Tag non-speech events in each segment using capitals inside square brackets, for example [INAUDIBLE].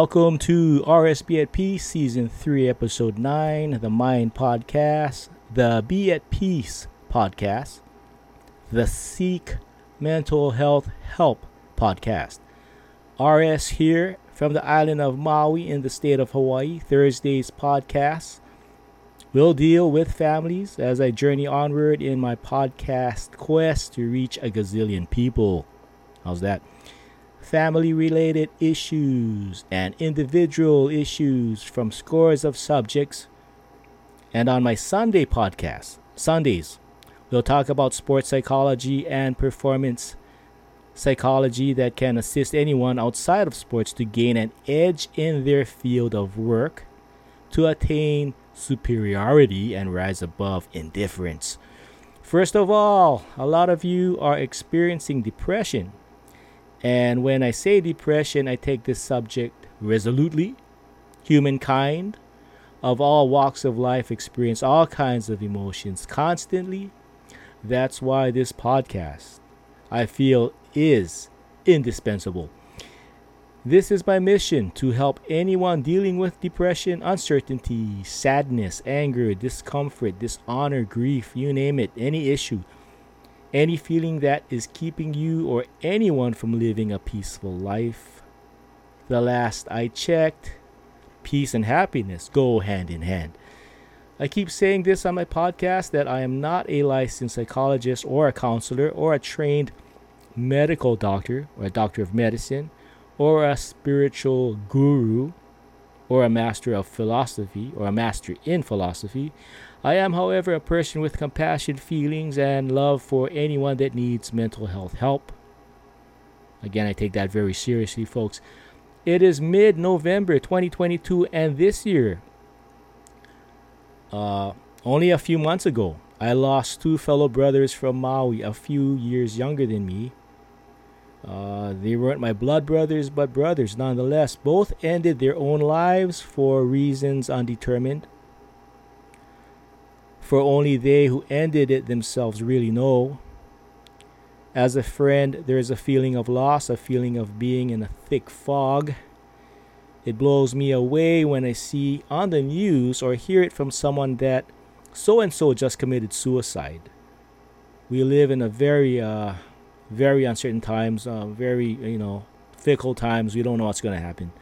Welcome to RS Be at Peace, Season 3, Episode 9, the Mind Podcast, the Be at Peace Podcast, the Seek Mental Health Help Podcast. RS here from the island of Maui in the state of Hawaii. Thursday's podcast will deal with families as I journey onward in my podcast quest to reach a gazillion people. How's that? Family related issues and individual issues from scores of subjects. And on my Sunday podcast, Sundays, we'll talk about sports psychology and performance psychology that can assist anyone outside of sports to gain an edge in their field of work to attain superiority and rise above indifference. First of all, a lot of you are experiencing depression. And when I say depression, I take this subject resolutely. Humankind of all walks of life experience all kinds of emotions constantly. That's why this podcast, I feel, is indispensable. This is my mission to help anyone dealing with depression, uncertainty, sadness, anger, discomfort, dishonor, grief, you name it, any issue, any feeling that is keeping you or anyone from living a peaceful life. The last I checked, peace and happiness go hand in hand. I keep saying this on my podcast that I am not a licensed psychologist or a counselor or a trained medical doctor or a doctor of medicine or a spiritual guru or a master of philosophy or a master in philosophy. I am, however, a person with compassion, feelings, and love for anyone that needs mental health help. Again, I take that very seriously, folks. It is mid November 2022, and this year, uh, only a few months ago, I lost two fellow brothers from Maui, a few years younger than me. Uh, they weren't my blood brothers, but brothers nonetheless. Both ended their own lives for reasons undetermined. For only they who ended it themselves really know. As a friend, there is a feeling of loss, a feeling of being in a thick fog. It blows me away when I see on the news or hear it from someone that so and so just committed suicide. We live in a very uh, very uncertain times, uh, very you know fickle times. We don't know what's going to happen.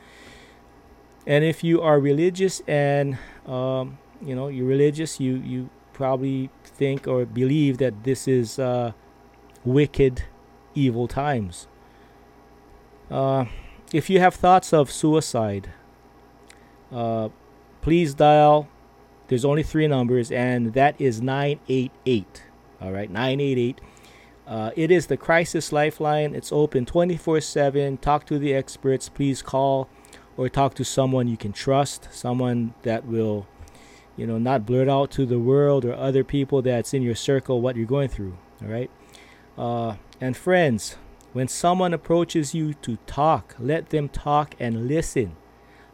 And if you are religious and um, you know you're religious, you you probably think or believe that this is uh, wicked, evil times. Uh, if you have thoughts of suicide, uh, please dial. There's only three numbers, and that is 988. All right, 988 uh, it is the Crisis Lifeline. It's open 24 7. Talk to the experts. Please call or talk to someone you can trust, someone that will, you know, not blurt out to the world or other people that's in your circle what you're going through. All right. Uh, and friends, when someone approaches you to talk, let them talk and listen.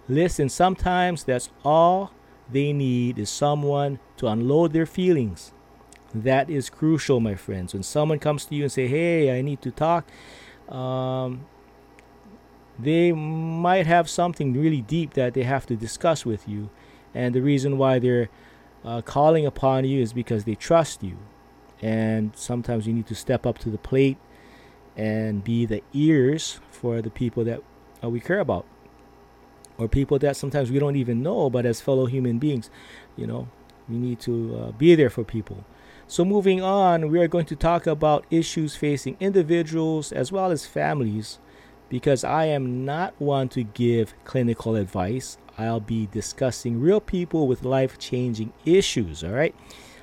Listen. Sometimes that's all they need is someone to unload their feelings that is crucial, my friends. When someone comes to you and say, "Hey, I need to talk," um, they might have something really deep that they have to discuss with you, and the reason why they're uh, calling upon you is because they trust you. And sometimes you need to step up to the plate and be the ears for the people that uh, we care about, or people that sometimes we don't even know, but as fellow human beings, you know, we need to uh, be there for people. So, moving on, we are going to talk about issues facing individuals as well as families because I am not one to give clinical advice. I'll be discussing real people with life changing issues. All right.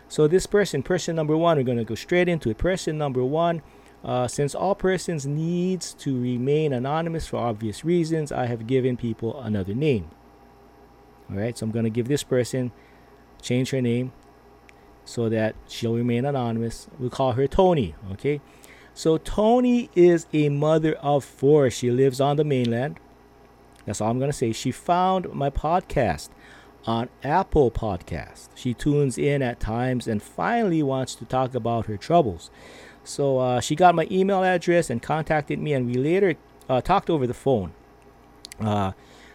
So, this person, person number one, we're going to go straight into it. Person number one, uh, since all persons needs to remain anonymous for obvious reasons, I have given people another name. All right. So, I'm going to give this person, change her name so that she'll remain anonymous. We'll call her Tony, okay? So Tony is a mother of four. She lives on the mainland. That's all I'm going to say. She found my podcast on Apple Podcast. She tunes in at times and finally wants to talk about her troubles. So uh, she got my email address and contacted me, and we later uh, talked over the phone. Uh,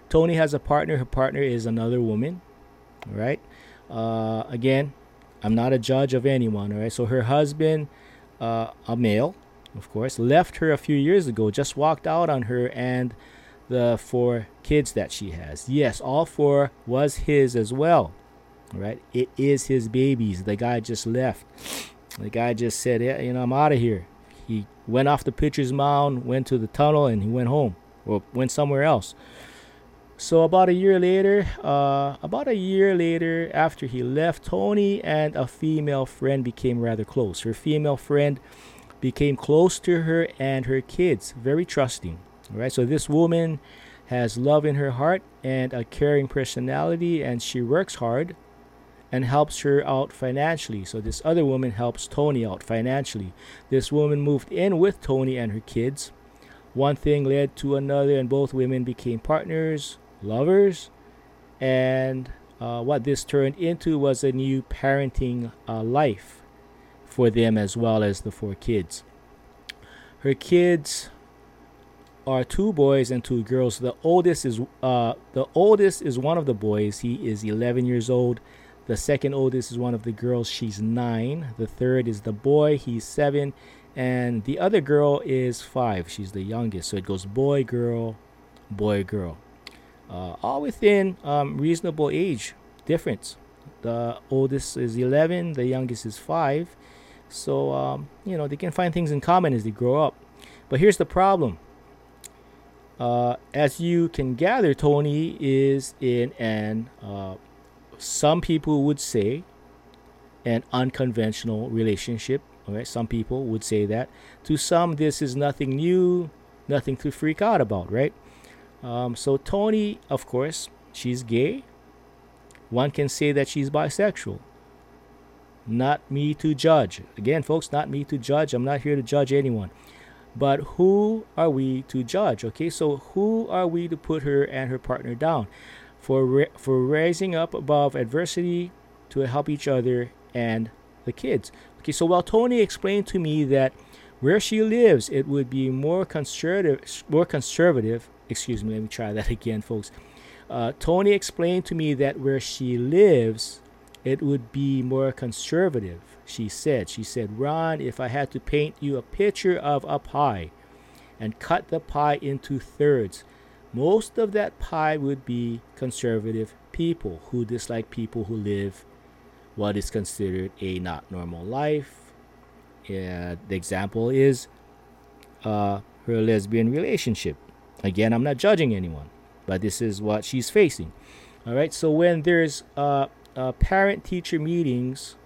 Tony has a partner. Her partner is another woman. All right. Uh, again, I'm not a judge of anyone. All right. So her husband, uh, a male, of course, left her a few years ago. Just walked out on her and the four kids that she has. Yes, all four was his as well. Right? It is his babies. The guy just left. The guy just said, "Yeah, you know, I'm out of here." He went off the pitcher's mound, went to the tunnel, and he went home or went somewhere else. So about a year later, uh, about a year later after he left, Tony and a female friend became rather close. Her female friend became close to her and her kids, very trusting. All right, so this woman has love in her heart and a caring personality, and she works hard and helps her out financially. So this other woman helps Tony out financially. This woman moved in with Tony and her kids. One thing led to another, and both women became partners lovers. And uh, what this turned into was a new parenting uh, life for them as well as the four kids. Her kids are two boys and two girls. The oldest is uh, the oldest is one of the boys. He is 11 years old. The second oldest is one of the girls. She's nine. The third is the boy. He's seven, and the other girl is five. She's the youngest. So it goes boy, girl, boy, girl uh, all within um, reasonable age difference. The oldest is 11, the youngest is 5. So, um, you know, they can find things in common as they grow up. But here's the problem. Uh, as you can gather, Tony is in an, uh, some people would say, an unconventional relationship. Okay, some people would say that. To some, this is nothing new, nothing to freak out about, right? Um, so Tony, of course, she's gay. One can say that she's bisexual. Not me to judge. Again, folks, not me to judge. I'm not here to judge anyone. But who are we to judge? Okay, so who are we to put her and her partner down for for rising up above adversity to help each other and the kids? Okay, so while Tony explained to me that where she lives, it would be more conservative, more conservative excuse me, let me try that [LAUGHS] again, folks. Uh, Tony explained to me that where she lives, it would be more conservative. She said, she said, Ron, if I had to paint you a picture of a pie and cut the pie into thirds, most of that pie would be conservative people who dislike people who live what is considered a not normal life. The example is uh, her lesbian relationship. Again, I'm not judging anyone, but this is what she's facing. All right. So when there's uh, uh, parent-teacher meetings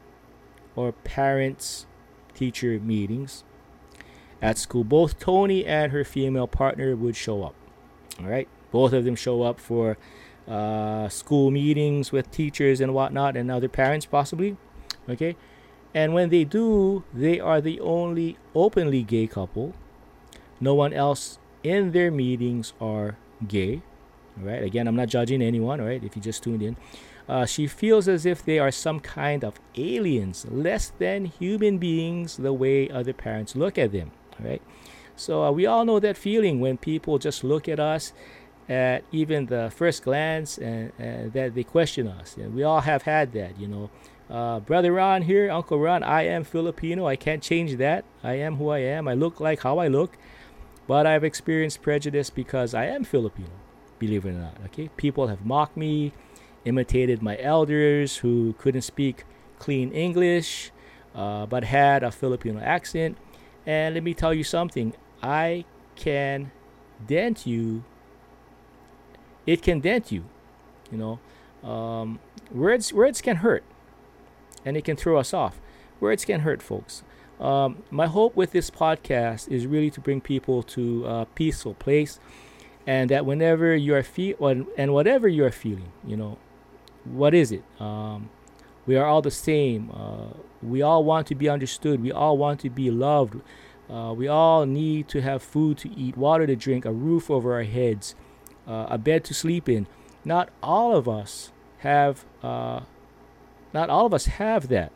or parents-teacher meetings at school, both Tony and her female partner would show up. All right. Both of them show up for uh, school meetings with teachers and whatnot, and other parents possibly. Okay. And when they do, they are the only openly gay couple. No one else in their meetings are gay. All right, Again, I'm not judging anyone, All right, If you just tuned in. Uh, she feels as if they are some kind of aliens, less than human beings, the way other parents look at them, right? So uh, we all know that feeling when people just look at us at even the first glance and, and that they question us. And we all have had that, you know. Uh, Brother Ron here, Uncle Ron, I am Filipino. I can't change that. I am who I am. I look like how I look. But I've experienced prejudice because I am Filipino, believe it or not. Okay, people have mocked me, imitated my elders who couldn't speak clean English, uh, but had a Filipino accent. And let me tell you something: I can dent you. It can dent you. You know, um, words words can hurt, and it can throw us off. Words can hurt, folks. Um, my hope with this podcast is really to bring people to a peaceful place, and that whenever you are feel and whatever you are feeling, you know, what is it? Um, we are all the same. Uh, we all want to be understood. We all want to be loved. Uh, we all need to have food to eat, water to drink, a roof over our heads, uh, a bed to sleep in. Not all of us have. Uh, not all of us have that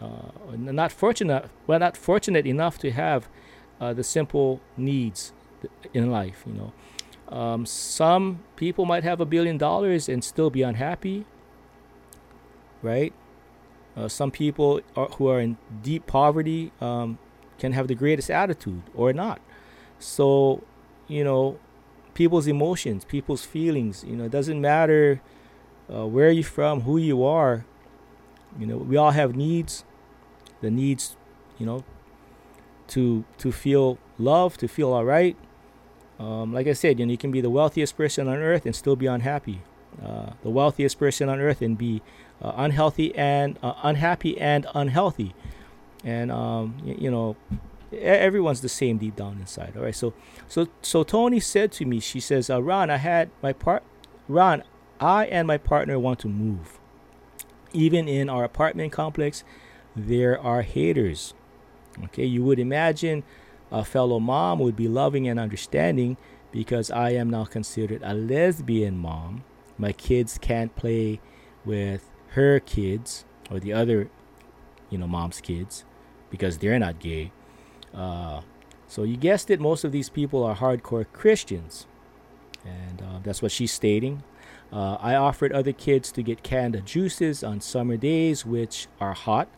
uh, not fortunate we're not fortunate enough to have uh, the simple needs in life you know Um, some people might have a billion dollars and still be unhappy, right? Uh, some people are, who are in deep poverty um, can have the greatest attitude or not. So, you know, people's emotions, people's feelings, you know, it doesn't matter uh, where you're from, who you are. You know, we all have needs. The needs, you know, to to feel love, to feel all right. Um, like I said, you know, you can be the wealthiest person on earth and still be unhappy. Uh, the wealthiest person on earth and be uh, unhealthy and uh, unhappy and unhealthy. And um, y- you know, everyone's the same deep down inside. All right. So so so Tony said to me, she says, uh, Ron, I had my part. Ron, I and my partner want to move. Even in our apartment complex, there are haters. Okay, you would imagine a fellow mom would be loving and understanding because I am now considered a lesbian mom. My kids can't play with her kids or the other, you know, mom's kids because they're not gay. Uh, so you guessed it, most of these people are hardcore Christians. And uh, that's what she's stating. Uh, I offered other kids to get canned juices on summer days, which are hot.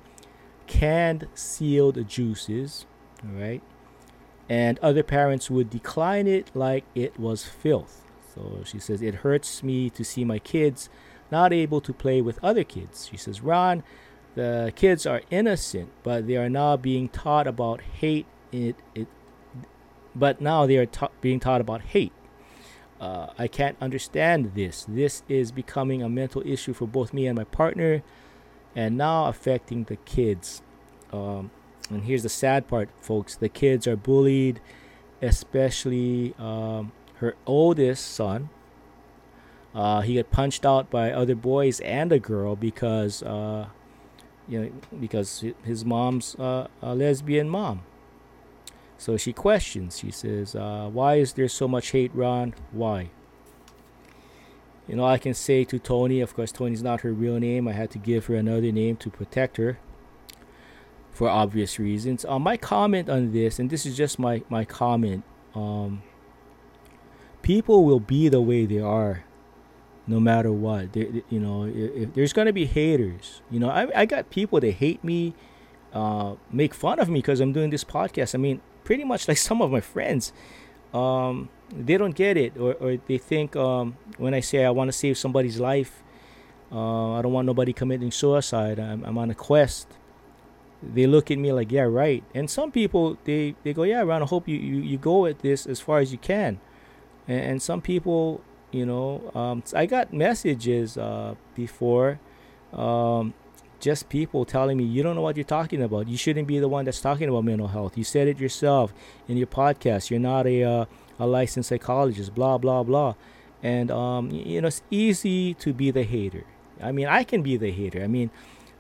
Canned sealed juices, all right? And other parents would decline it like it was filth. So she says, It hurts me to see my kids not able to play with other kids. She says, Ron, the kids are innocent, but they are now being taught about hate. It, it, but now they are ta- being taught about hate. Uh, I can't understand this. This is becoming a mental issue for both me and my partner, and now affecting the kids. Um, and here's the sad part, folks the kids are bullied, especially um, her oldest son. Uh, he got punched out by other boys and a girl because, uh, you know, because his mom's uh, a lesbian mom. So she questions. She says, uh, Why is there so much hate, Ron? Why? You know, I can say to Tony, of course, Tony's not her real name. I had to give her another name to protect her for obvious reasons. Uh, my comment on this, and this is just my, my comment um, people will be the way they are no matter what. There, you know, if, if there's gonna be haters. You know, I, I got people that hate me, uh, make fun of me because I'm doing this podcast. I mean, pretty much like [LAUGHS] some of my friends um, they don't get it or, or they think um, when i say i want to save somebody's life uh, i don't want nobody committing suicide I'm, I'm on a quest they look at me like yeah right and some people they, they go yeah ron i hope you, you, you go at this as far as you can and, and some people you know um, i got messages uh, before um, just people telling me you don't know what you're talking about. You shouldn't be the one that's talking about mental health. You said it yourself in your podcast. You're not a uh, a licensed psychologist. Blah blah blah, and um, you know it's easy to be the hater. I mean, I can be the hater. I mean,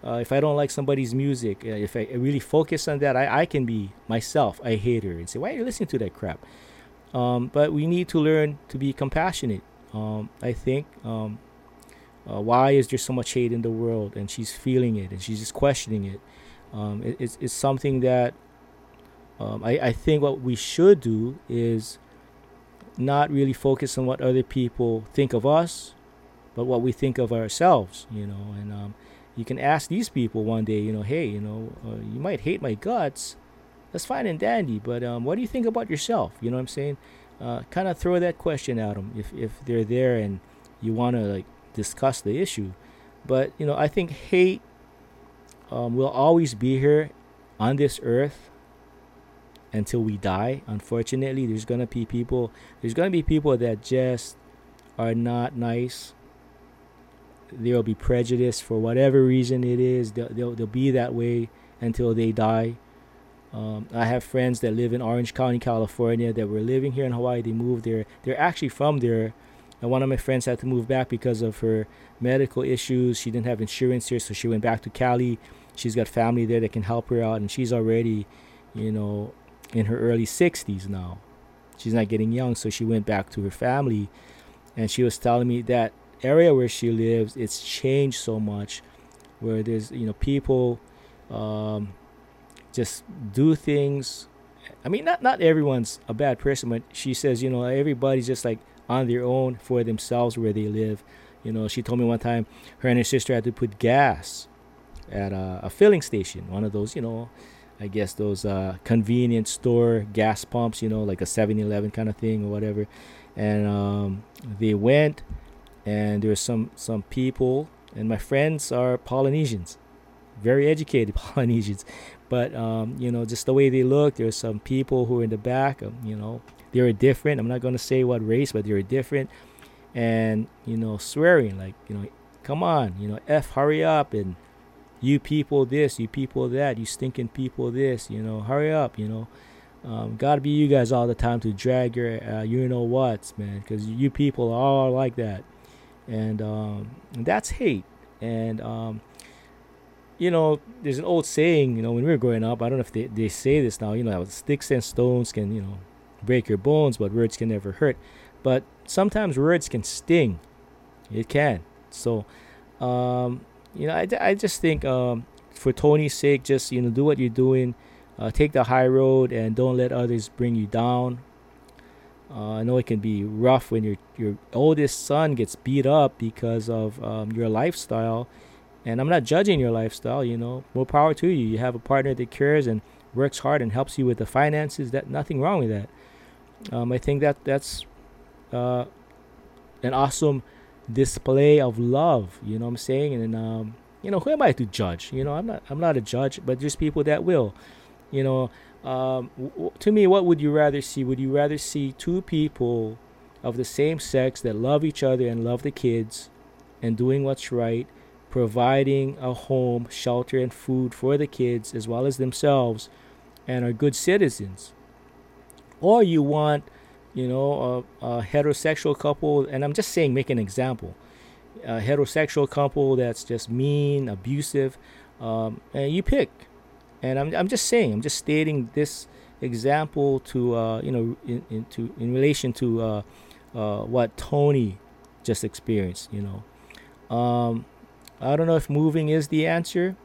uh, if I don't like somebody's music, uh, if I really focus on that, I, I can be myself a hater and say, why are you listening to that crap? Um, but we need to learn to be compassionate. Um, I think um, uh, why is there so much hate in the world? And she's feeling it and she's just questioning it. Um, it it's, it's something that um, I, I think what we should do is not really focus on what other people think of us, but what we think of ourselves, you know. And um, you can ask these people one day, you know, hey, you know, uh, you might hate my guts. That's fine and dandy, but um, what do you think about yourself? You know what I'm saying? Uh, kind of throw that question at them if, if they're there and you want to like discuss the issue. But you know, I think hate um, will always be here on this earth until we die. Unfortunately, there's gonna be people. There's gonna be people that just are not nice. There will be prejudice for whatever reason it is. They'll, they'll, they'll be that way until they die. Um, I have friends that live in Orange County, California, that were living here in Hawaii. They moved there. They're actually from there and one of my friends had to move back because of her medical issues. She didn't have insurance here, so she went back to Cali. She's got family there that can help her out, and she's already, you know, in her early 60s now. She's not getting young, so she went back to her family. And she was telling me that area where she lives, it's changed so much, where there's, you know, people um, just do things I mean, not not everyone's a bad person, but she says, you know, everybody's just like on their own for themselves where they live. You know, she told me one time her and her sister had to put gas at a, a filling station, one of those, you know, I guess those uh, convenience store gas pumps, you know, like a 7-Eleven kind of thing or whatever. And um, they went, and there were some some people, and my friends are Polynesians, very educated [LAUGHS] Polynesians, but um, you know, just the way they look. There were some people who were in the back, um, you know, they were different. I'm not going to say what race, but they were different, and you know, swearing like, you know, come on, you know, f hurry up and you people this, you people that, you stinking people this, you know, hurry up, you know. Um, gotta be you guys all the time to drag your uh, you know what's, man, because you people are all like that. And, um, that's hate. And, um, you know, there's an old saying, you know, when we were growing up, I don't know if they, they say this now, you know, sticks and stones can, you know, break your bones, but words can never hurt. But sometimes words can sting. It can. So, um, you know, I, I just think um, for Tony's sake, just you know, do what you're doing, uh, take the high road, and don't let others bring you down. Uh, I know it can be rough when your your oldest son gets beat up because of um, your lifestyle, and I'm not judging your lifestyle. You know, more power to you. You have a partner that cares and works hard and helps you with the finances. That nothing wrong with that. Um, I think that that's uh, an awesome display of love. You know what I'm saying? And um, you know, who am I to judge? You know, I'm not I'm not a judge, but there's people that will. You know, um, w- to me, what would you rather see? Would you rather see two people of the same sex that love each other and love the kids, and doing what's right, providing a home, shelter, and food for the kids as well as themselves, and are good citizens? Or you want you know, a, a, heterosexual couple, and I'm just saying, make an example, a heterosexual couple that's just mean, abusive, um, and you pick. And I'm, I'm just saying, I'm just stating this example to, uh, you know, in, in, to, in relation to uh, uh, what Tony just experienced, you know. Um, I don't know if moving is the answer,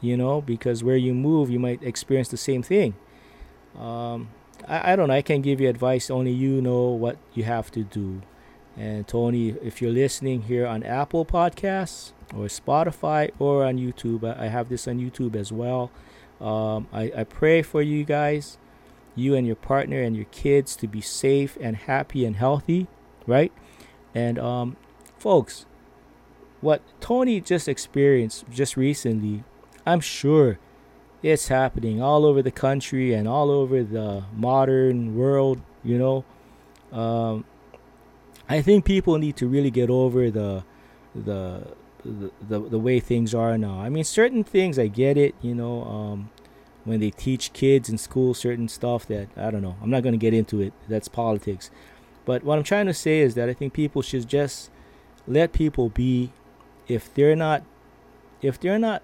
you know, because where you move, you might experience the same thing. Um, I, I don't know. I can give you advice. Only you know what you have to do. And Tony, if you're listening here on Apple Podcasts or Spotify or on YouTube, I, have this on YouTube as well. Um, I, I pray for you guys, you and your partner and your kids to be safe and happy and healthy, right? And um, folks, what Tony just experienced just recently, I'm sure it's happening all over the country and all over the modern world you know um, i think people need to really get over the, the the, the the way things are now i mean certain things i get it you know um, when they teach kids in school certain stuff that i don't know i'm not going to get into it that's politics but what i'm trying to say is that i think people should just let people be if they're not if they're not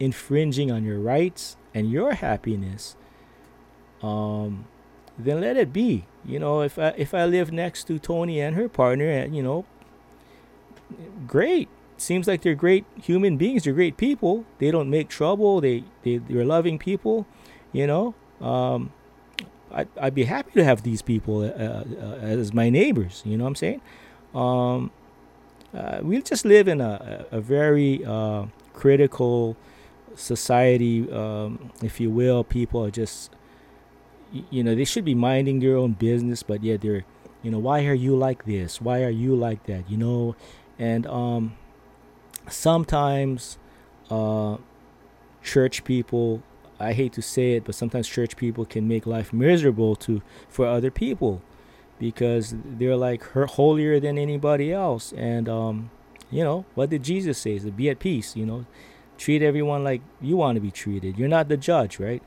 infringing on your rights and your happiness, um, then let it be. You know, if I if I live next to Tony and her partner, and you know, great. Seems like they're great human beings. They're great people. They don't make trouble. They they they're loving people. You know, um, I I'd be happy to have these people uh, uh, as my neighbors. You know what I'm saying? Um, uh, we just live in a a very uh, critical society, um, if you will, people are just, you know, they should be minding their own business, but yet they're, you know, why are you like this? Why are you like that? You know, and um, sometimes uh, church people, I hate to say it, but sometimes church people can make life miserable to for other people because they're like holier than anybody else. And um, you know, what did Jesus say? is To be at peace. You know, treat everyone like you want to be treated. You're not the judge, right?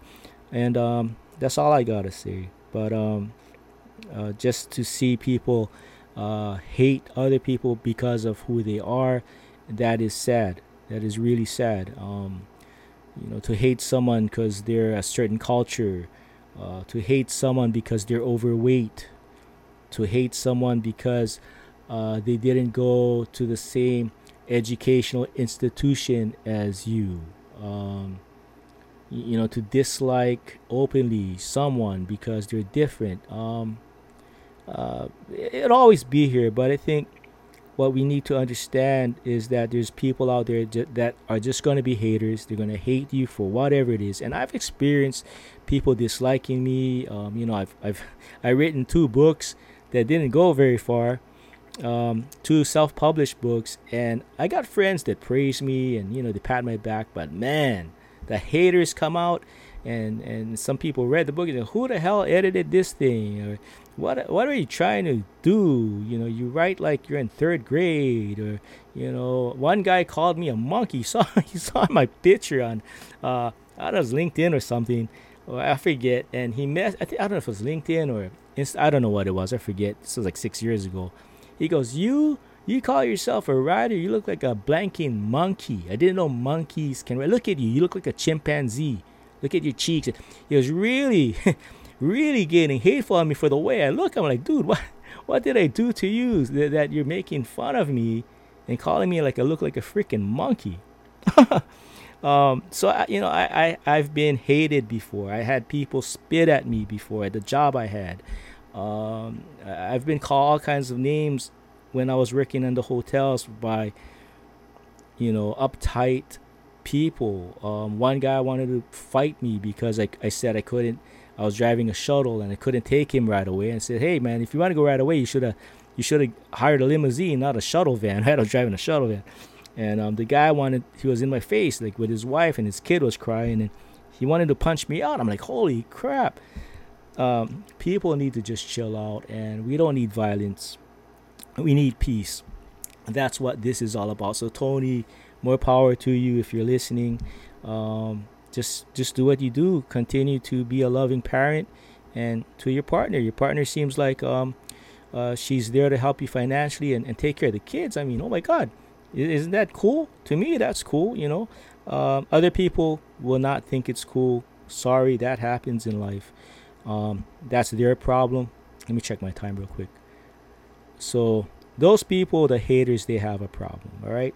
And um, that's all I gotta say. But um, uh, just to see people uh, hate other people because of who they are, that is sad. That is really sad. Um, you know, to hate someone because they're a certain culture, uh, to hate someone because they're overweight, to hate someone because uh, they didn't go to the same educational institution as you. Um, you know to dislike openly someone because they're different. Um uh it'll always be here but i think what we need to understand is that there's people out there that are just going to be haters. They're going to hate you for whatever it is. And i've experienced people disliking me. Um you know i've i've [LAUGHS] i written two books that didn't go very far. Um, two self-published books. And i got friends that praise me and you know they pat my back. But man the haters come out and and some people read the book and who the hell edited this thing? Or what what are you trying to do? You know you write like you're in third grade or you know one guy called me a monkey. [LAUGHS] He saw he saw my picture on uh I was LinkedIn or something. Or I forget. And he met I think I don't know if it was LinkedIn or I don't know what it was. I forget. This was like six years ago. He goes you you call yourself a writer? You look like a blanking monkey. I didn't know monkeys can write. Look at you. You look like a chimpanzee. Look at your cheeks. He was really, [LAUGHS] really getting hateful on me for the way I look. I'm like, dude, what, what did I do to you that, you're making fun of me and calling me like I look like a freaking monkey? [LAUGHS] um, so I, you know, I, I I've been hated before. I had people spit at me before at the job I had. Um, I've been called all kinds of names when I was working in the hotels by, you know, uptight people. Um, one guy wanted to fight me because I, I said I couldn't. I was driving a shuttle and I couldn't take him right away. And said, "Hey man, if you want to go right away, you should have you should have hired a limousine, not a shuttle van." [LAUGHS] I was driving a shuttle van, and um, the guy wanted he was in my face like with his wife and his kid was crying and he wanted to punch me out. I'm like, "Holy crap!" Um, people need to just chill out, and we don't need violence we need peace. That's what this is all about. So Tony, more power to you if you're listening. Um, just just do what you do. Continue to be a loving parent, and to your partner. Your partner seems like um, uh, she's there to help you financially and, and take care of the kids. I mean, oh my God, isn't that cool? To me, that's cool. You know, um, other people will not think it's cool. Sorry, that happens in life. Um, that's their problem. Let me check my time real quick. So those people, the haters, they have a problem. All right,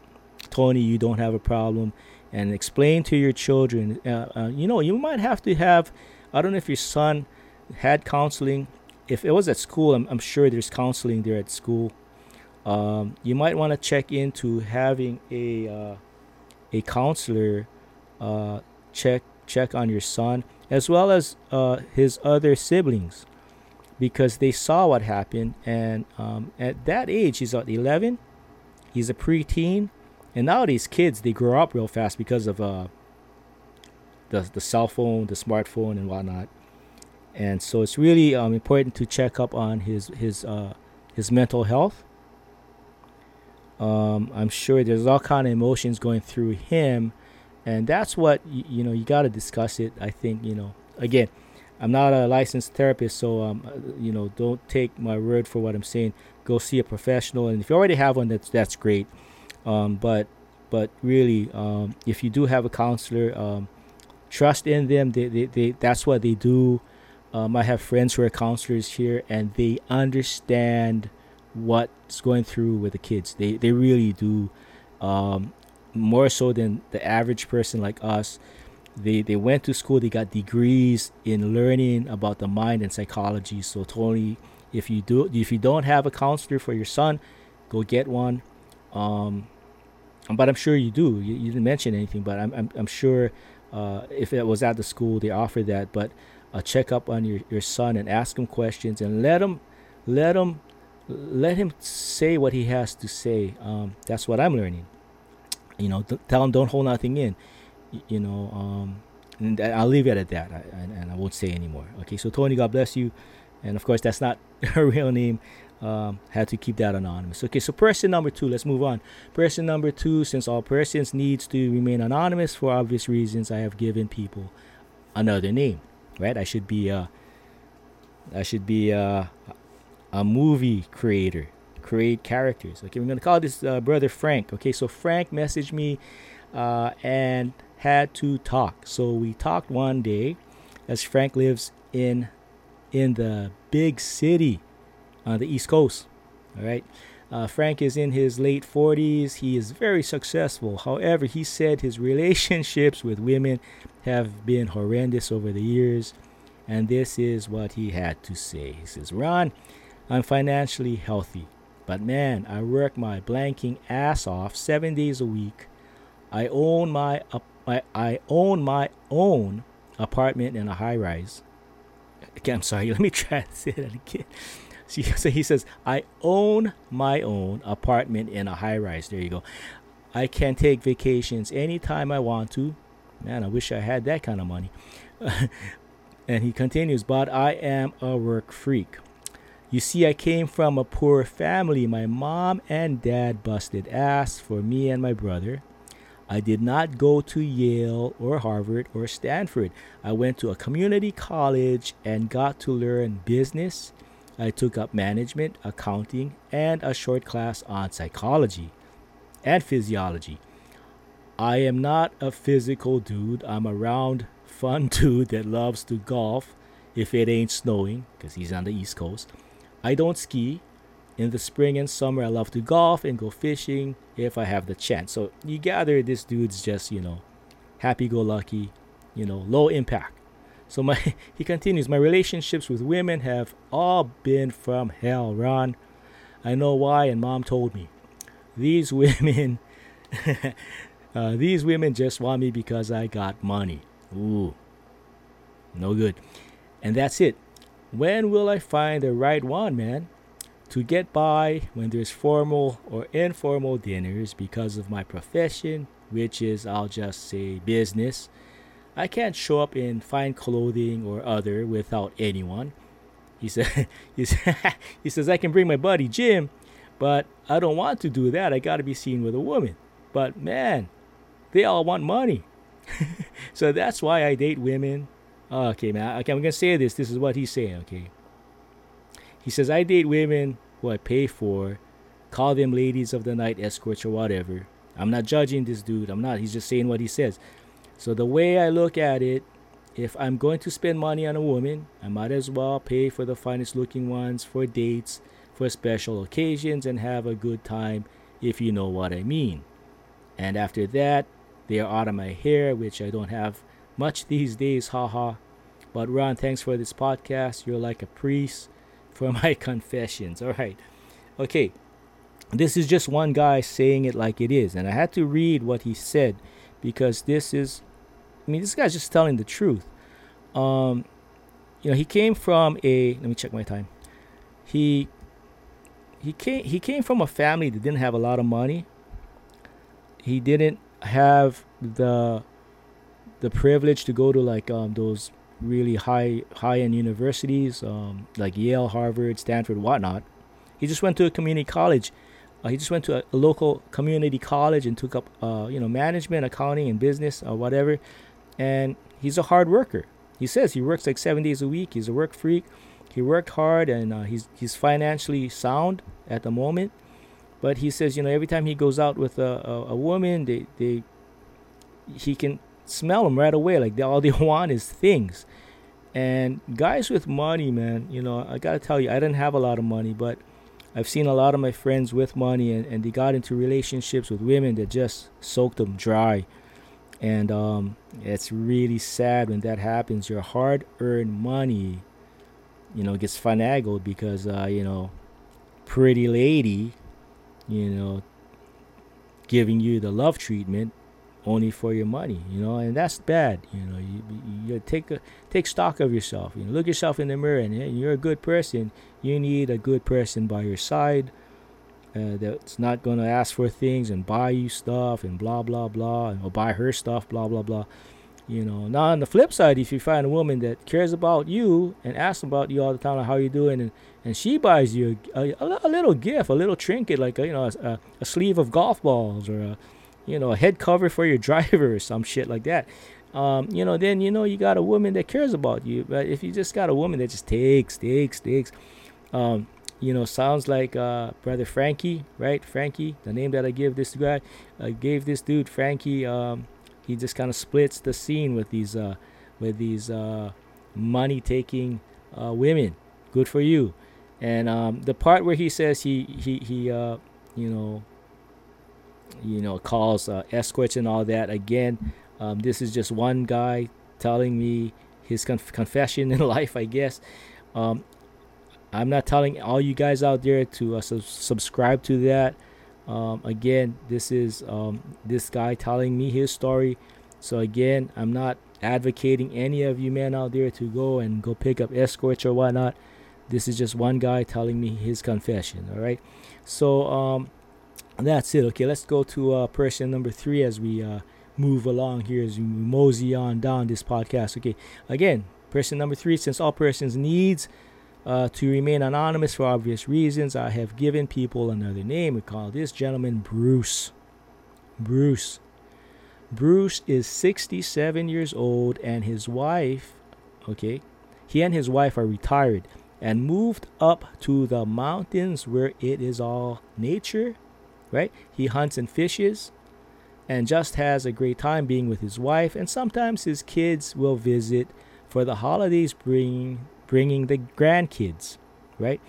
Tony, you don't have a problem. And explain to your children. Uh, uh, you know, you might have to have. I don't know if your son had counseling. If it was at school, I'm, I'm sure there's counseling there at school. Um, you might want to check into having a uh, a counselor uh, check check on your son as well as uh, his other siblings because they saw what happened. And um, at that age, he's at 11, he's a preteen. And nowadays, kids, they grow up real fast because of uh, the, the cell phone, the smartphone, and whatnot. And so it's really um, important to check up on his, his, uh, his mental health. Um, I'm sure there's all kind of emotions going through him, and that's what you, you know you got to discuss it. I think you know again, I'm not a licensed therapist, so um, uh, you know, don't take my word for what I'm saying. Go see a professional, and if you already have one, that's that's great. Um, but but really, um, if you do have a counselor, um, trust in them. They, they, they that's what they do. Um, I have friends who are counselors here, and they understand what's going through with the kids. They they really do, um, more so than the average person like us they they went to school they got degrees in learning about the mind and psychology. So tony if you do if you don't have a counselor for your son go get one. Um, but i'm sure you do. You, you didn't mention anything but i'm, I'm, I'm sure uh, if it was at the school they offer that. But uh, check up on your, your son and ask him questions and let him let him let him say what he has to say. Um, that's what i'm learning. You know th- tell him don't hold nothing in you know, um, and I'll leave it at that, I, and I won't say anymore. Okay, so Tony, God bless you, and of course that's not [LAUGHS] her real name. Um, had to keep that anonymous. Okay, so person number two, let's move on. Person number two, since all persons needs to remain anonymous for obvious reasons, I have given people another name. Right? I should be a, I should be a, a movie creator, create characters. Okay, we're gonna call this uh, brother Frank. Okay, so Frank messaged me, uh, and had to talk. So we talked one day, as Frank lives in in the big city on the East Coast. All right. Uh, Frank is in his late 40s. He is very successful. However, he said his [LAUGHS] relationships with women have been horrendous over the years. And this is what he had to say. He says, Ron, I'm financially healthy. But man, I work my blanking ass off seven days a week. I own my uh, I, I own my own apartment in a high rise. Okay, I'm sorry. [LAUGHS] Let me try to say that again. So he says, I own my own apartment in a high rise. There you go. I can take vacations anytime I want to. Man, I wish I had that kind of money. [LAUGHS] and he continues, but I am a work freak. You see, I came from a poor family. My mom and dad busted ass for me and my brother. I did not go to Yale or Harvard or Stanford. I went to a community college and got to learn business. I took up management, accounting, and a short class on psychology and physiology. I am not a physical dude. I'm a round, fun [LAUGHS] dude that loves to golf if it ain't snowing, because he's on the East Coast. I don't ski. In the spring and summer, I love to golf and go fishing if I have the chance. So you gather this dude's just, you know, happy go lucky, you know, low impact. So my [LAUGHS] he continues, my relationships with women have all been from hell, Ron. I know why, and mom told me. These [LAUGHS] women [LAUGHS] uh, these women just want me because I got money. Ooh. No good. And that's it. When will I find the right one, man? To get by when there's formal or informal dinners because of my profession, which is, I'll just say, business. I can't show up in fine clothing or other without anyone. He said, [LAUGHS] he, said, [LAUGHS] he says, I can bring my buddy Jim, but I don't want to do that. I got to be seen with a woman. But man, they all want money. [LAUGHS] so that's why I date women okay, man. Okay, I'm gonna say this. This is what he's saying. Okay. He says I date women who I pay for, call them ladies of the night, escorts or whatever. I'm not judging this dude. I'm not. He's just saying what he says. So the way I look at it, if I'm going to spend money on a woman, I might as well pay for the finest looking ones for dates, for special occasions, and have a good time, if you know what I mean. And after that, they are out of my hair, which I don't have much these days, haha. But Ron, thanks for this podcast. You're like a priest for [LAUGHS] my confessions. All right. Okay. This is just one guy saying it like it is. And I had to read what he said because this is, I mean, this guy's just telling the truth. Um, you know, he came from a, let me check my time. He, he came, he came from a family that didn't have a lot of money. He didn't have the the privilege to go to like um, those really high high end universities um, like Yale, Harvard, Stanford, whatnot. He just went to a community college. Uh, he just went to a, a, local community college and took up uh, you know management, accounting, and business or whatever. And he's a hard worker. He says he works like seven days a week. He's a work freak. He worked hard and uh, he's he's financially sound at the moment. But he says you know every time he goes out with a, a, a woman, they they he can smell them right away. Like they, all they [LAUGHS] want is things. And guys with money, man, you know, I gotta tell you, I didn't have a lot of money, but I've seen a lot of my friends with money, and, and they got into relationships with women that just soaked them dry. And um, it's really sad when that happens. Your hard-earned money, you know, gets finagled because uh, you know, pretty lady, you know, giving you the love treatment only for your money, you know, and that's bad. You know, you, you take a, take stock of yourself. You know, look yourself in the mirror, and you're a good person. You need a good person by your side uh, that's not gonna ask for things and buy you stuff and blah blah blah, or buy her stuff, blah blah blah. You know. Now on the flip side, if you find a woman that cares about you and asks about you all the time, like how you doing, and, and she buys you a, a, a little gift, a little trinket, like a, you know, a, a sleeve of golf balls or a you know, a head cover for your [LAUGHS] driver or some shit like that. Um, you know, then you know you got a woman that cares about you. But if you just got a woman that just takes, takes, takes, um, you know, sounds like uh, brother Frankie, right? Frankie, the name that I give this guy, I gave this dude Frankie. Um, he just kind of splits the scene with these, uh, with these uh, money-taking uh, women. Good for you. And um, the part where he says he he he uh, you know you know calls uh, escorts and all that again. Um, this is just one guy telling me his conf- confession in [LAUGHS] life, I guess. Um, I'm not telling all you guys out there to uh, su- subscribe to that. Um, again, this is um, this guy telling me his story. So again, I'm not advocating any of you men out there to go and go pick up escorts or whatnot. This is just one guy telling me his confession. All right. So um, that's it. Okay, let's go to uh, person number three as we uh, move along here as we mosey on down this podcast. Okay, again, person number three. Since all persons needs uh, to remain anonymous for obvious reasons, I have given people another name. We call this gentleman Bruce. Bruce. Bruce is 67 years old, and his wife, okay, he and his wife are retired and moved up to the mountains where it is all nature, right? He hunts and fishes and just has a great time being with his wife, and sometimes his kids will visit for the holidays, bringing bringing the grandkids, right?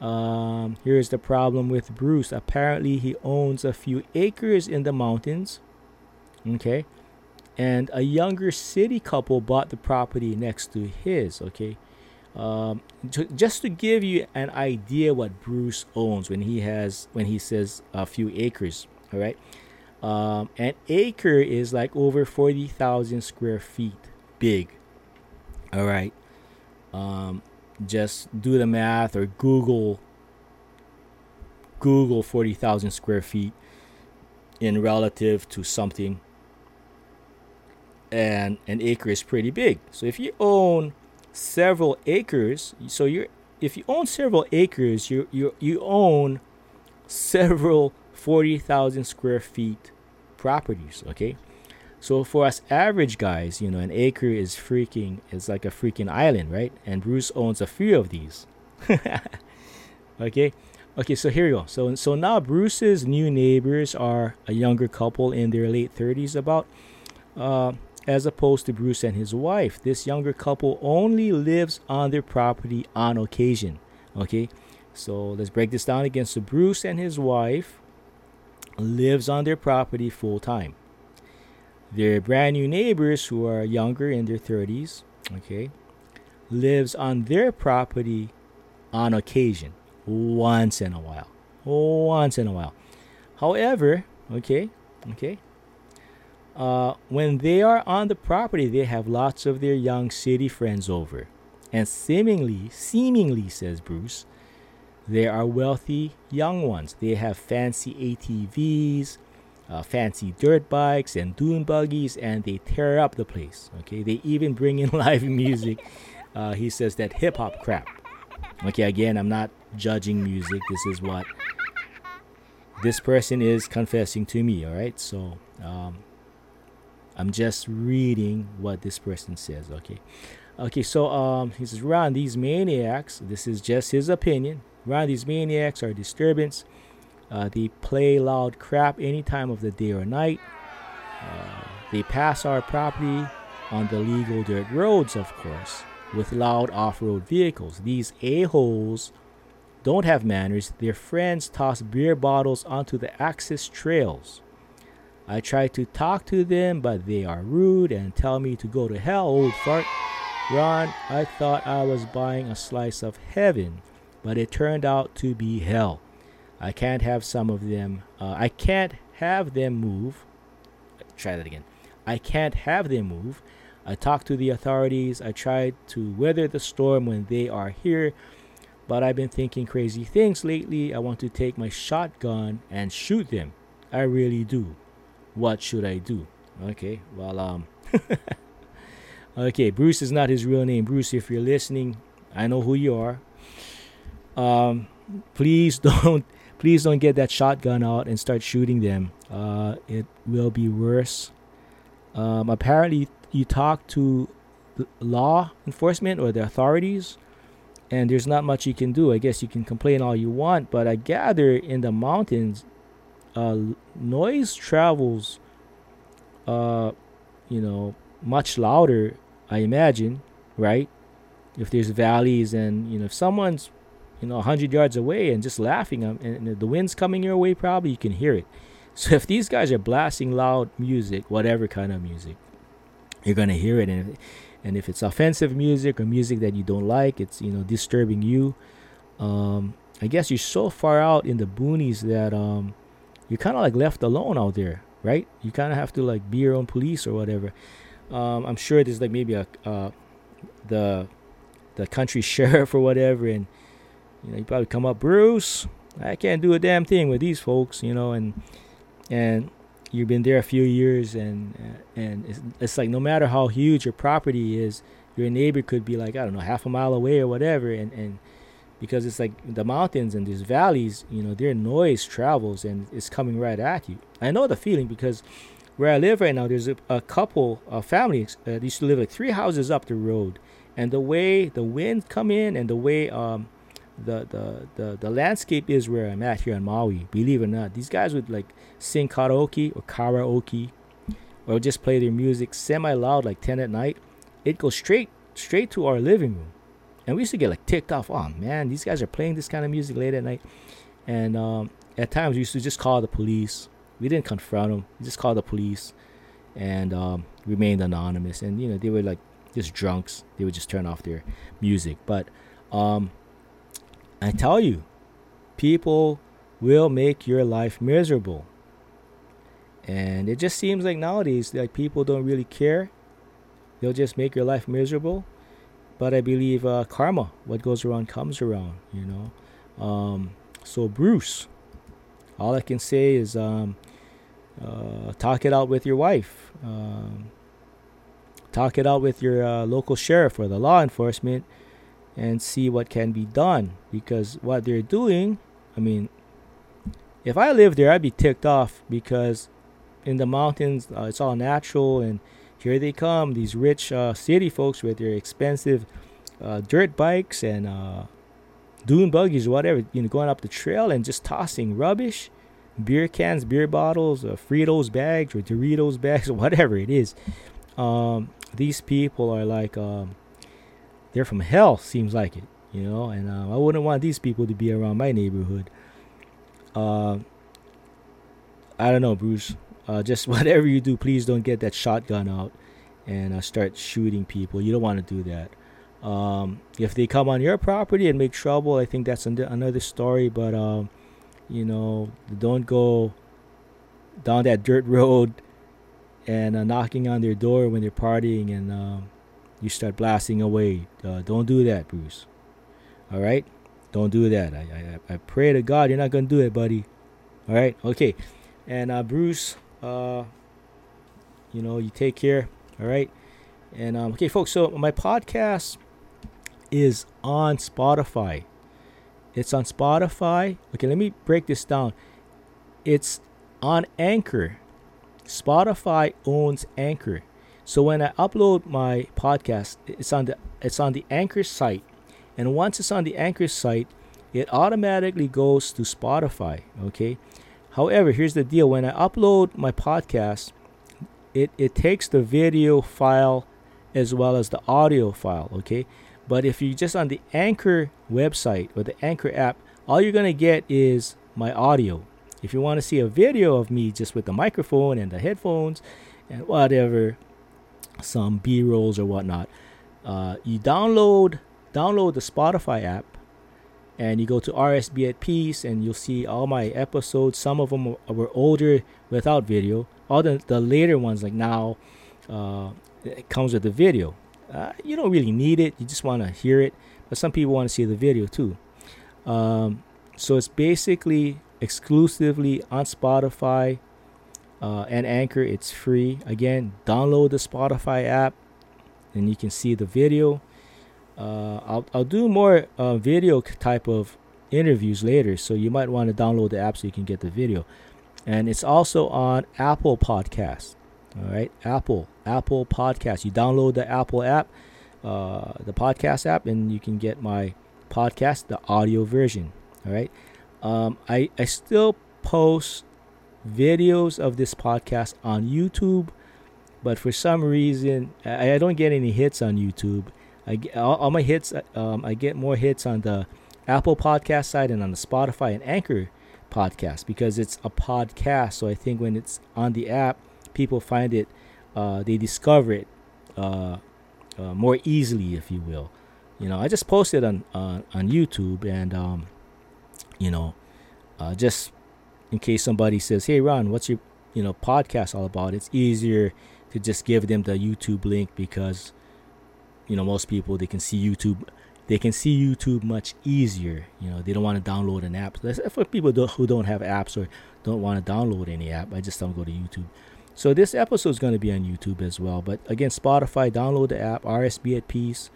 Um, here's the problem with Bruce. Apparently, he owns a few acres in the mountains. Okay. And a younger city couple bought the property next to his. Okay. Um, just to give you an idea what Bruce owns when he has when he says a few acres. All right. Um, an acre is like over 40,000 square feet big. All right. Um, just do the math or Google Google 40,000 square feet in relative to something and an acre is pretty big. So if you own several acres, so you're if you own several acres, you you you own several 40,000 square feet properties, okay? So for us average guys, you know, an acre is freaking is like a freaking island, right? And Bruce owns a few of these. [LAUGHS] okay. Okay, so here we go. So so now Bruce's new neighbors are a younger couple in their late 30s about uh, as opposed to Bruce and his wife. This younger couple only lives on their property on occasion. Okay? So let's break this down again. So Bruce and his wife lives on their property full time. Their brand new neighbors who are younger in their 30s, okay, lives on their property on occasion, once in a while. Once in a while. However, okay, okay, uh, when they are on the property, they have lots of their young city friends over. And seemingly, seemingly, says Bruce, they are wealthy young ones. They have fancy ATVs, uh, fancy dirt bikes and dune buggies, and they tear up the place. Okay, they even bring in [LAUGHS] live music. Uh, he says that hip hop crap. Okay, again, I'm not judging music. This is what this person is confessing to me. All right, so um, I'm just reading what this person says. Okay, okay. So um, he says, "Ron, these maniacs. This is just his opinion. Ron, these maniacs are a disturbance." Uh, they play loud crap any time of the day or night. Uh, they pass our property on the legal dirt roads, of course, with loud off road vehicles. These a-holes don't have manners. Their friends toss beer bottles onto the access trails. I try to talk to them, but they are rude and tell me to go to hell, old fart. Ron, I thought I was buying a slice of heaven, but it turned out to be hell. I can't have some of them. Uh, I can't have them move. Try that again. I can't have them move. I talk to the authorities. I try to weather the storm when they are here. But I've been thinking crazy things lately. I want to take my shotgun and shoot them. I really do. What should I do? Okay, well, um, [LAUGHS] okay, Bruce is not his real name. Bruce, if you're listening, I know who you are. Um, please [LAUGHS] don't please don't get that shotgun out and start shooting them. Uh, it will be worse. Um, apparently, you talk to law enforcement or the authorities, and there's not much you can do. I guess you can complain all you want, but I gather in the mountains, uh, noise travels, uh, you know, much louder. I imagine, right? If there's valleys and you know, if someone's you know, 100 yards away and just laughing. Um, and, the wind's coming your way, probably you can hear it. [LAUGHS] So if these guys are blasting loud music, whatever kind of music, you're gonna hear it. And and if it's offensive music or music that you don't like, it's you know disturbing you. Um, I guess you're so far out in the boonies that um, you're kind of like left alone out there, right? You kind of have to like be your own police or whatever. Um, I'm sure there's like maybe a uh, the the country [LAUGHS] sheriff or whatever, and you know you probably come up, Bruce. I can't do a damn thing with these folks, you know, and and you've been there a few years, and and it's, it's like no matter how huge your property is, your neighbor could be like I don't know half a mile away or whatever, and and because it's like the mountains and these valleys, you know, their noise travels and it's coming right at you. I know the feeling because where I live right now, there's a, a couple, a family uh, used to live like three houses up the road, and the way the wind come in and the way um the, the the the landscape is where I'm at here in Maui. Believe it or not, these guys would like sing karaoke or karaoke, or just play their music semi loud like 10 at night. It goes straight straight to our living room, and we used to get like ticked off. Oh man, these guys are playing this kind of music late at night, and um, at times we used to just call the police. We didn't confront them. We just called the police, and um, remained anonymous. And you know they were like just drunks. They would just turn off their music, but um, I tell you, people will make your life miserable. And it just seems like nowadays, like people don't really care. They'll just make your life miserable. But I believe uh, karma, what goes around comes around, you know. Um, so, Bruce, all I can say is um, uh, talk it out with your wife. Um, talk it out with your uh, local sheriff or the law enforcement and see what can be done because what they're doing i mean if i lived there i'd be ticked off because in the mountains uh, it's all natural and here they come these rich uh, city folks with their expensive uh, dirt bikes and uh, dune buggies whatever you know going up the trail and just tossing rubbish beer cans beer bottles uh, fritos bags or doritos [LAUGHS] bags whatever it is um, these people are like um, they're from hell. Seems like it, you know. And um, I wouldn't want these people to be around my neighborhood. Uh, I don't know, Bruce. Uh, just [LAUGHS] whatever you do, please don't get that shotgun out and uh, start shooting people. You don't want to do that. Um, if they come on your property and make trouble, I think that's another story. But um, you know, don't go down that dirt [LAUGHS] road and uh, knocking on their door when they're partying and um, you start blasting away. Uh, don't do that, Bruce. All right? Don't do that. I, I, I pray to God you're not going to do it, buddy. All right? Okay. And uh, Bruce, uh, you know, you take care. All right? And um, okay, folks, so my podcast is on Spotify. It's on Spotify. Okay, let me break this down. It's on Anchor. Spotify owns Anchor. So when I upload my podcast, it's on the it's on the Anchor site, and once it's on the Anchor site, it automatically goes to Spotify. Okay. However, here's the deal: when I upload my podcast, it it takes the video file as well as the audio file. Okay. But if you're just on the Anchor website or the Anchor app, all you're gonna get is my audio. If you want to see a video of me just with the microphone and the headphones and whatever, some B rolls or whatnot. Uh, you download download the Spotify app, and you go to RS Be at Peace, and you'll see all my episodes. Some of them were older without video. All the the later ones, like now, uh, it comes with the video. Uh, you don't really need it. You just want to hear it. But some people want to see the video too. Um, so it's basically exclusively on Spotify uh, and Anchor. It's free. Again, download the Spotify app, and you can see the video. Uh, I'll I'll do more uh, video type of interviews later, so you might want to download the app so you can get the video. And it's also on Apple Podcasts. All right, Apple Apple Podcast. You download the Apple app, uh, the podcast app, and you can get my podcast, the audio version. All right. Um, I I still post videos of this podcast on YouTube, but for some reason I, I don't get any hits on YouTube. I get all, all my hits. Um, I get more hits on the Apple Podcast side and on the Spotify and Anchor podcast because it's a podcast. So I think when it's on the app, people find it, uh, they discover it uh, uh, more easily, if you will. You know, I just posted on on, on YouTube, and um, you know, uh, just in case somebody says, "Hey, Ron, what's your you know podcast all about?" It's easier to just give them the YouTube link because you know most people they can see YouTube they can see YouTube much easier. You know, they don't want to download an app. That's for people who don't have apps or don't want to download any app. I just don't go to YouTube. So this episode is going to be on YouTube as well. But again, Spotify, download the app, RS Be at Peace.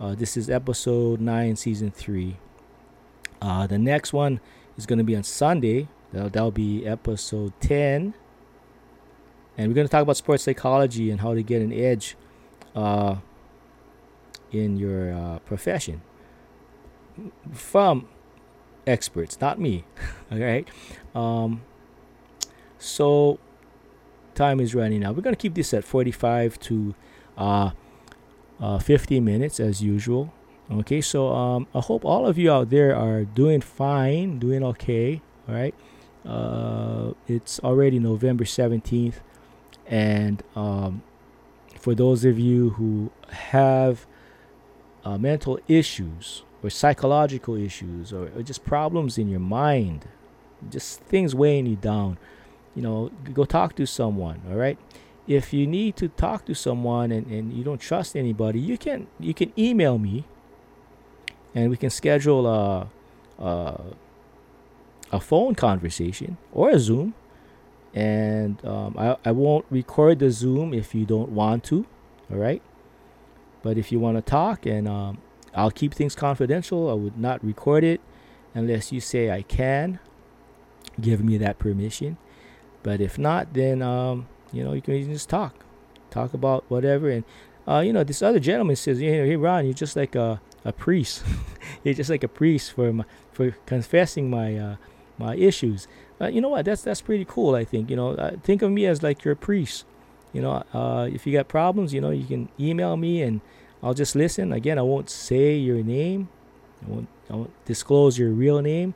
Uh, this is episode 9, season 3. Uh, the next one is going to be on Sunday. That'll, that'll be episode 10. And we're going to talk about sports psychology and how to get an edge uh, in your uh, profession from experts, not me. [LAUGHS] All right. Um, so time is running out. We're gonna keep this at 45 to uh, uh, 50 minutes as usual. Okay. So um, I hope all of you out there are doing fine, doing okay. All right. Uh, it's already November 17th, and um, for those of you who have uh, mental issues or psychological issues or, or, just problems in your mind, just things weighing you down, you know, go talk to someone. All right. If you need to talk to someone and, and you don't trust anybody, you can you can email me, and we can schedule a a, a phone conversation or a Zoom. And um, I, I won't record the Zoom if you don't want to. All right. But if you want to talk, and um, I'll keep things confidential, I would not record it unless you say I can. Give me that permission. But if not, then um, you know you can just talk, talk about whatever. And uh, you know this other gentleman says, "Hey, Ron, you're just like a a priest. [LAUGHS] you're just like a priest for my, for confessing my uh, my issues." Uh, you know what? That's that's pretty cool. I think you know. Uh, think of me as like your priest you know, uh, if you got problems, you know, you can email me and I'll just listen. Again, I won't say your name. I won't, I won't disclose your real name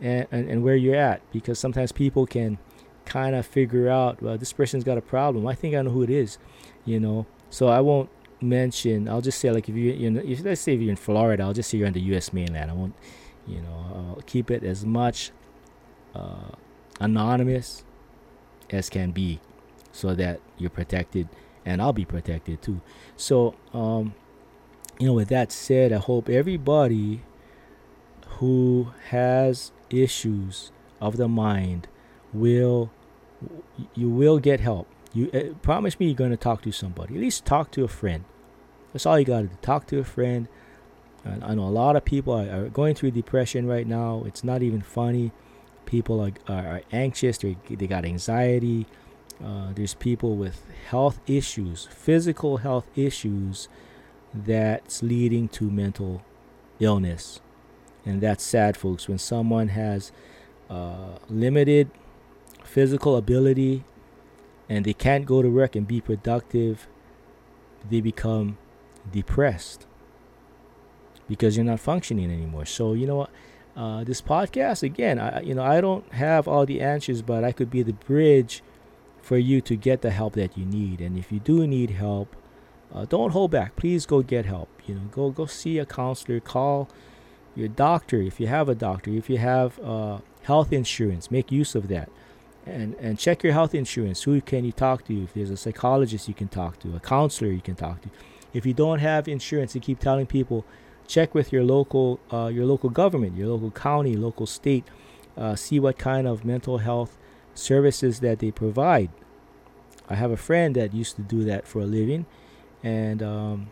and, and, and where you're at because sometimes people can kind of figure out, well, this person's got a problem. I think I know who it is, you know. So I won't mention. I'll just say like if you you know, if let's say if you're in Florida, I'll just say you're on the U.S. mainland. I won't, you know, I'll keep it as much uh, anonymous as can be so that you're protected and I'll be protected too. So, um, you know, with that said, I hope everybody who has issues of the mind will you will get help. You uh, promise me you're going to talk to somebody. At least talk to a friend. That's all you got to do. Talk to a friend. And I know a lot of people are, are, going through depression right now. It's not even funny. People are, are, are anxious. They they got anxiety. Uh, there's people with health issues, physical health issues, that's leading to mental illness. And that's sad, folks. When someone has uh, limited physical ability and they can't go to work and be productive, they become depressed because you're not functioning anymore. So, you know what? Uh, this podcast, again, I, you know, I don't have all the answers, but I could be the bridge for you to get the help that you need. And if you do need help, uh, don't hold back. Please go get help. You know, go go see a counselor. Call your doctor if you have a doctor. If you have uh, health insurance, make use of that, and and check your health insurance. Who can you talk to? If there's a psychologist you can talk to, a counselor you can talk to. If you don't have insurance, you keep telling people, check with your local uh, your local government, your local county, local state. Uh, see what kind of mental health services that they provide. I have a friend that used to do that for a living, and um,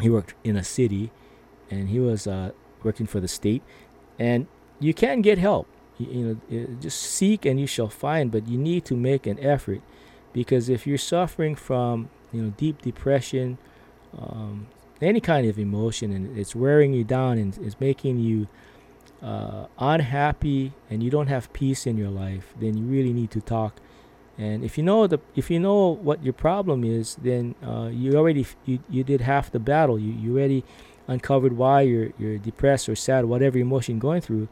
he worked in a city, and he was uh, working for the state. And you can get help. You, you know, just seek and you shall find, but you need to make an effort, because if you're suffering from you know deep depression, um, any kind of emotion, and it's wearing you down and it's making you uh, unhappy and you don't have peace in your life, then you really need to talk. And if you know the if you know what your problem is, then uh, you already you, you did half the battle. You you already uncovered why you're you're depressed or sad, whatever emotion you're going through,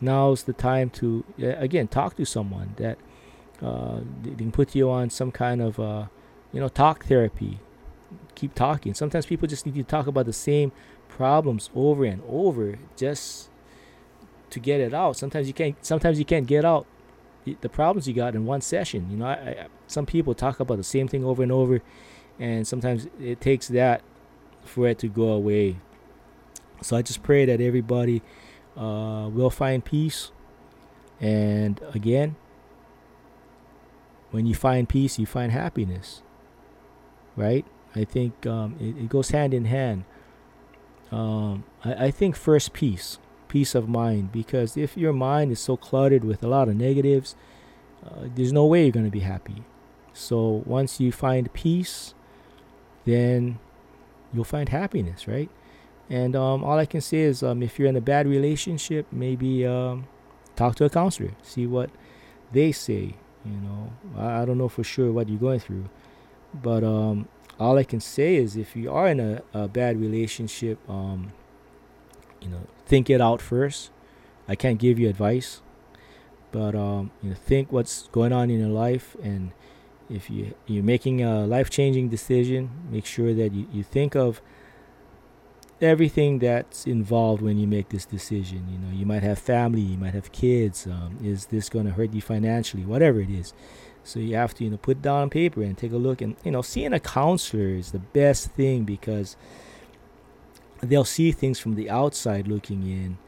now's the time to again talk to someone that uh, can put you on some kind of uh, you know talk therapy. Keep talking. Sometimes people just need to talk about the same problems over and over just to get it out. Sometimes you can't. Sometimes you can't get out the problems you got in one session. You know, I, I, some people talk about the same thing over and over, and sometimes it takes that for it to go away. So I just pray that everybody uh, will find peace. And again, when you find peace, you find happiness. Right? I think um, it, it, goes hand in hand. Um, I, I think first peace, peace of mind, because if your mind is so cluttered with a lot of negatives, uh, there's no way you're going to be happy. So once you find peace, then you'll find happiness, right? And um, all I can say is, um, if you're in a bad relationship, maybe um, talk to a counselor, see what they say. You know, I, I don't know for sure what you're going through, but um, all I can say is, if you are in a, a bad relationship, um, you know, think it out first. I can't give you advice, but um, you know, think what's going on in your life, and if you you're making a life-changing decision, make sure that you, you think of everything that's involved when you make this decision. You know, you might have family, you might have kids. Um, is this going to hurt you financially? Whatever it is. So you have to, you know, put down on paper and take a look. And you know, seeing a counselor is the best thing because they'll see things from the outside looking in,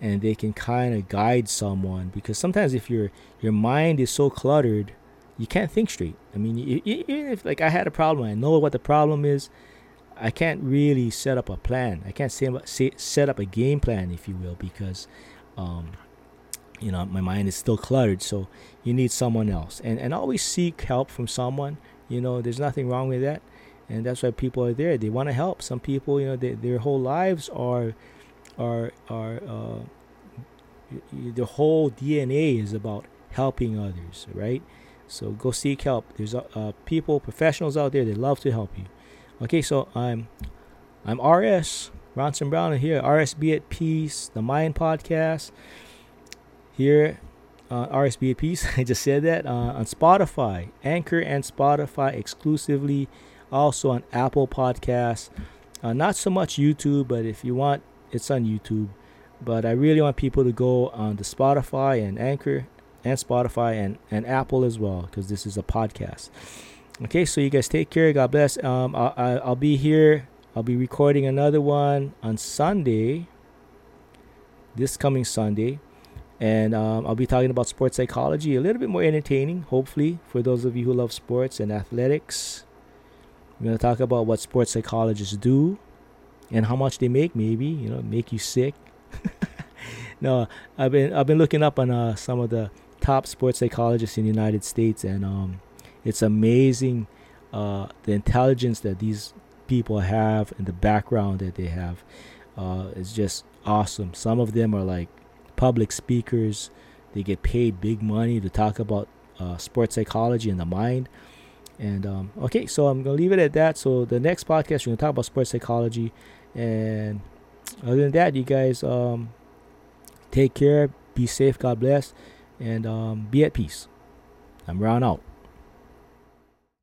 and they can kind of guide someone. Because sometimes if your your mind is so cluttered, you can't think straight. I mean, even if like I had a problem, I know what the problem is I can't really set up a plan. I can't say, say set up a game plan, if you will, because um, you know my mind is still cluttered. So you need someone else, and and always seek help from someone. You know, there's nothing wrong with that, and that's why people are there. They want to help. Some people, you know, they, their whole lives are are are uh, the whole DNA is about helping others, right? So go seek help. There's uh, people, professionals out there. They love to help you. Okay, so I'm I'm RS Ronson Brown here. RS Be at Peace, the Mind Podcast. Here, uh, RS Be at Peace. [LAUGHS] I just said that uh, on Spotify, Anchor, and Spotify exclusively. Also on Apple Podcasts. Uh, not so much YouTube, but if you want, it's on YouTube. But I really want people to go on the Spotify and Anchor and Spotify and, and Apple as well, because this is a podcast. Okay, so you guys take care. God bless. Um, I'll, I'll be here. I'll be recording another one on Sunday, this coming Sunday. And um, I'll be talking about sports psychology, a little bit more entertaining, hopefully, for those of you who love sports and athletics. We're to talk about what sports psychologists do and how much they make, maybe, you know, make you sick. [LAUGHS] no, I've been I've been looking up on uh, some of the top sports psychologists in the United States, and um, it's amazing uh, the intelligence that these people have and the background that they have. Uh, is just awesome. Some of them are like public speakers. They get paid big money to talk about uh, sports psychology and the mind. And um, okay, so I'm gonna leave it at that. So the next podcast we're gonna talk about sports psychology. And other than that, you guys um, take care, be safe, God bless, and um, be at peace. I'm Ron out.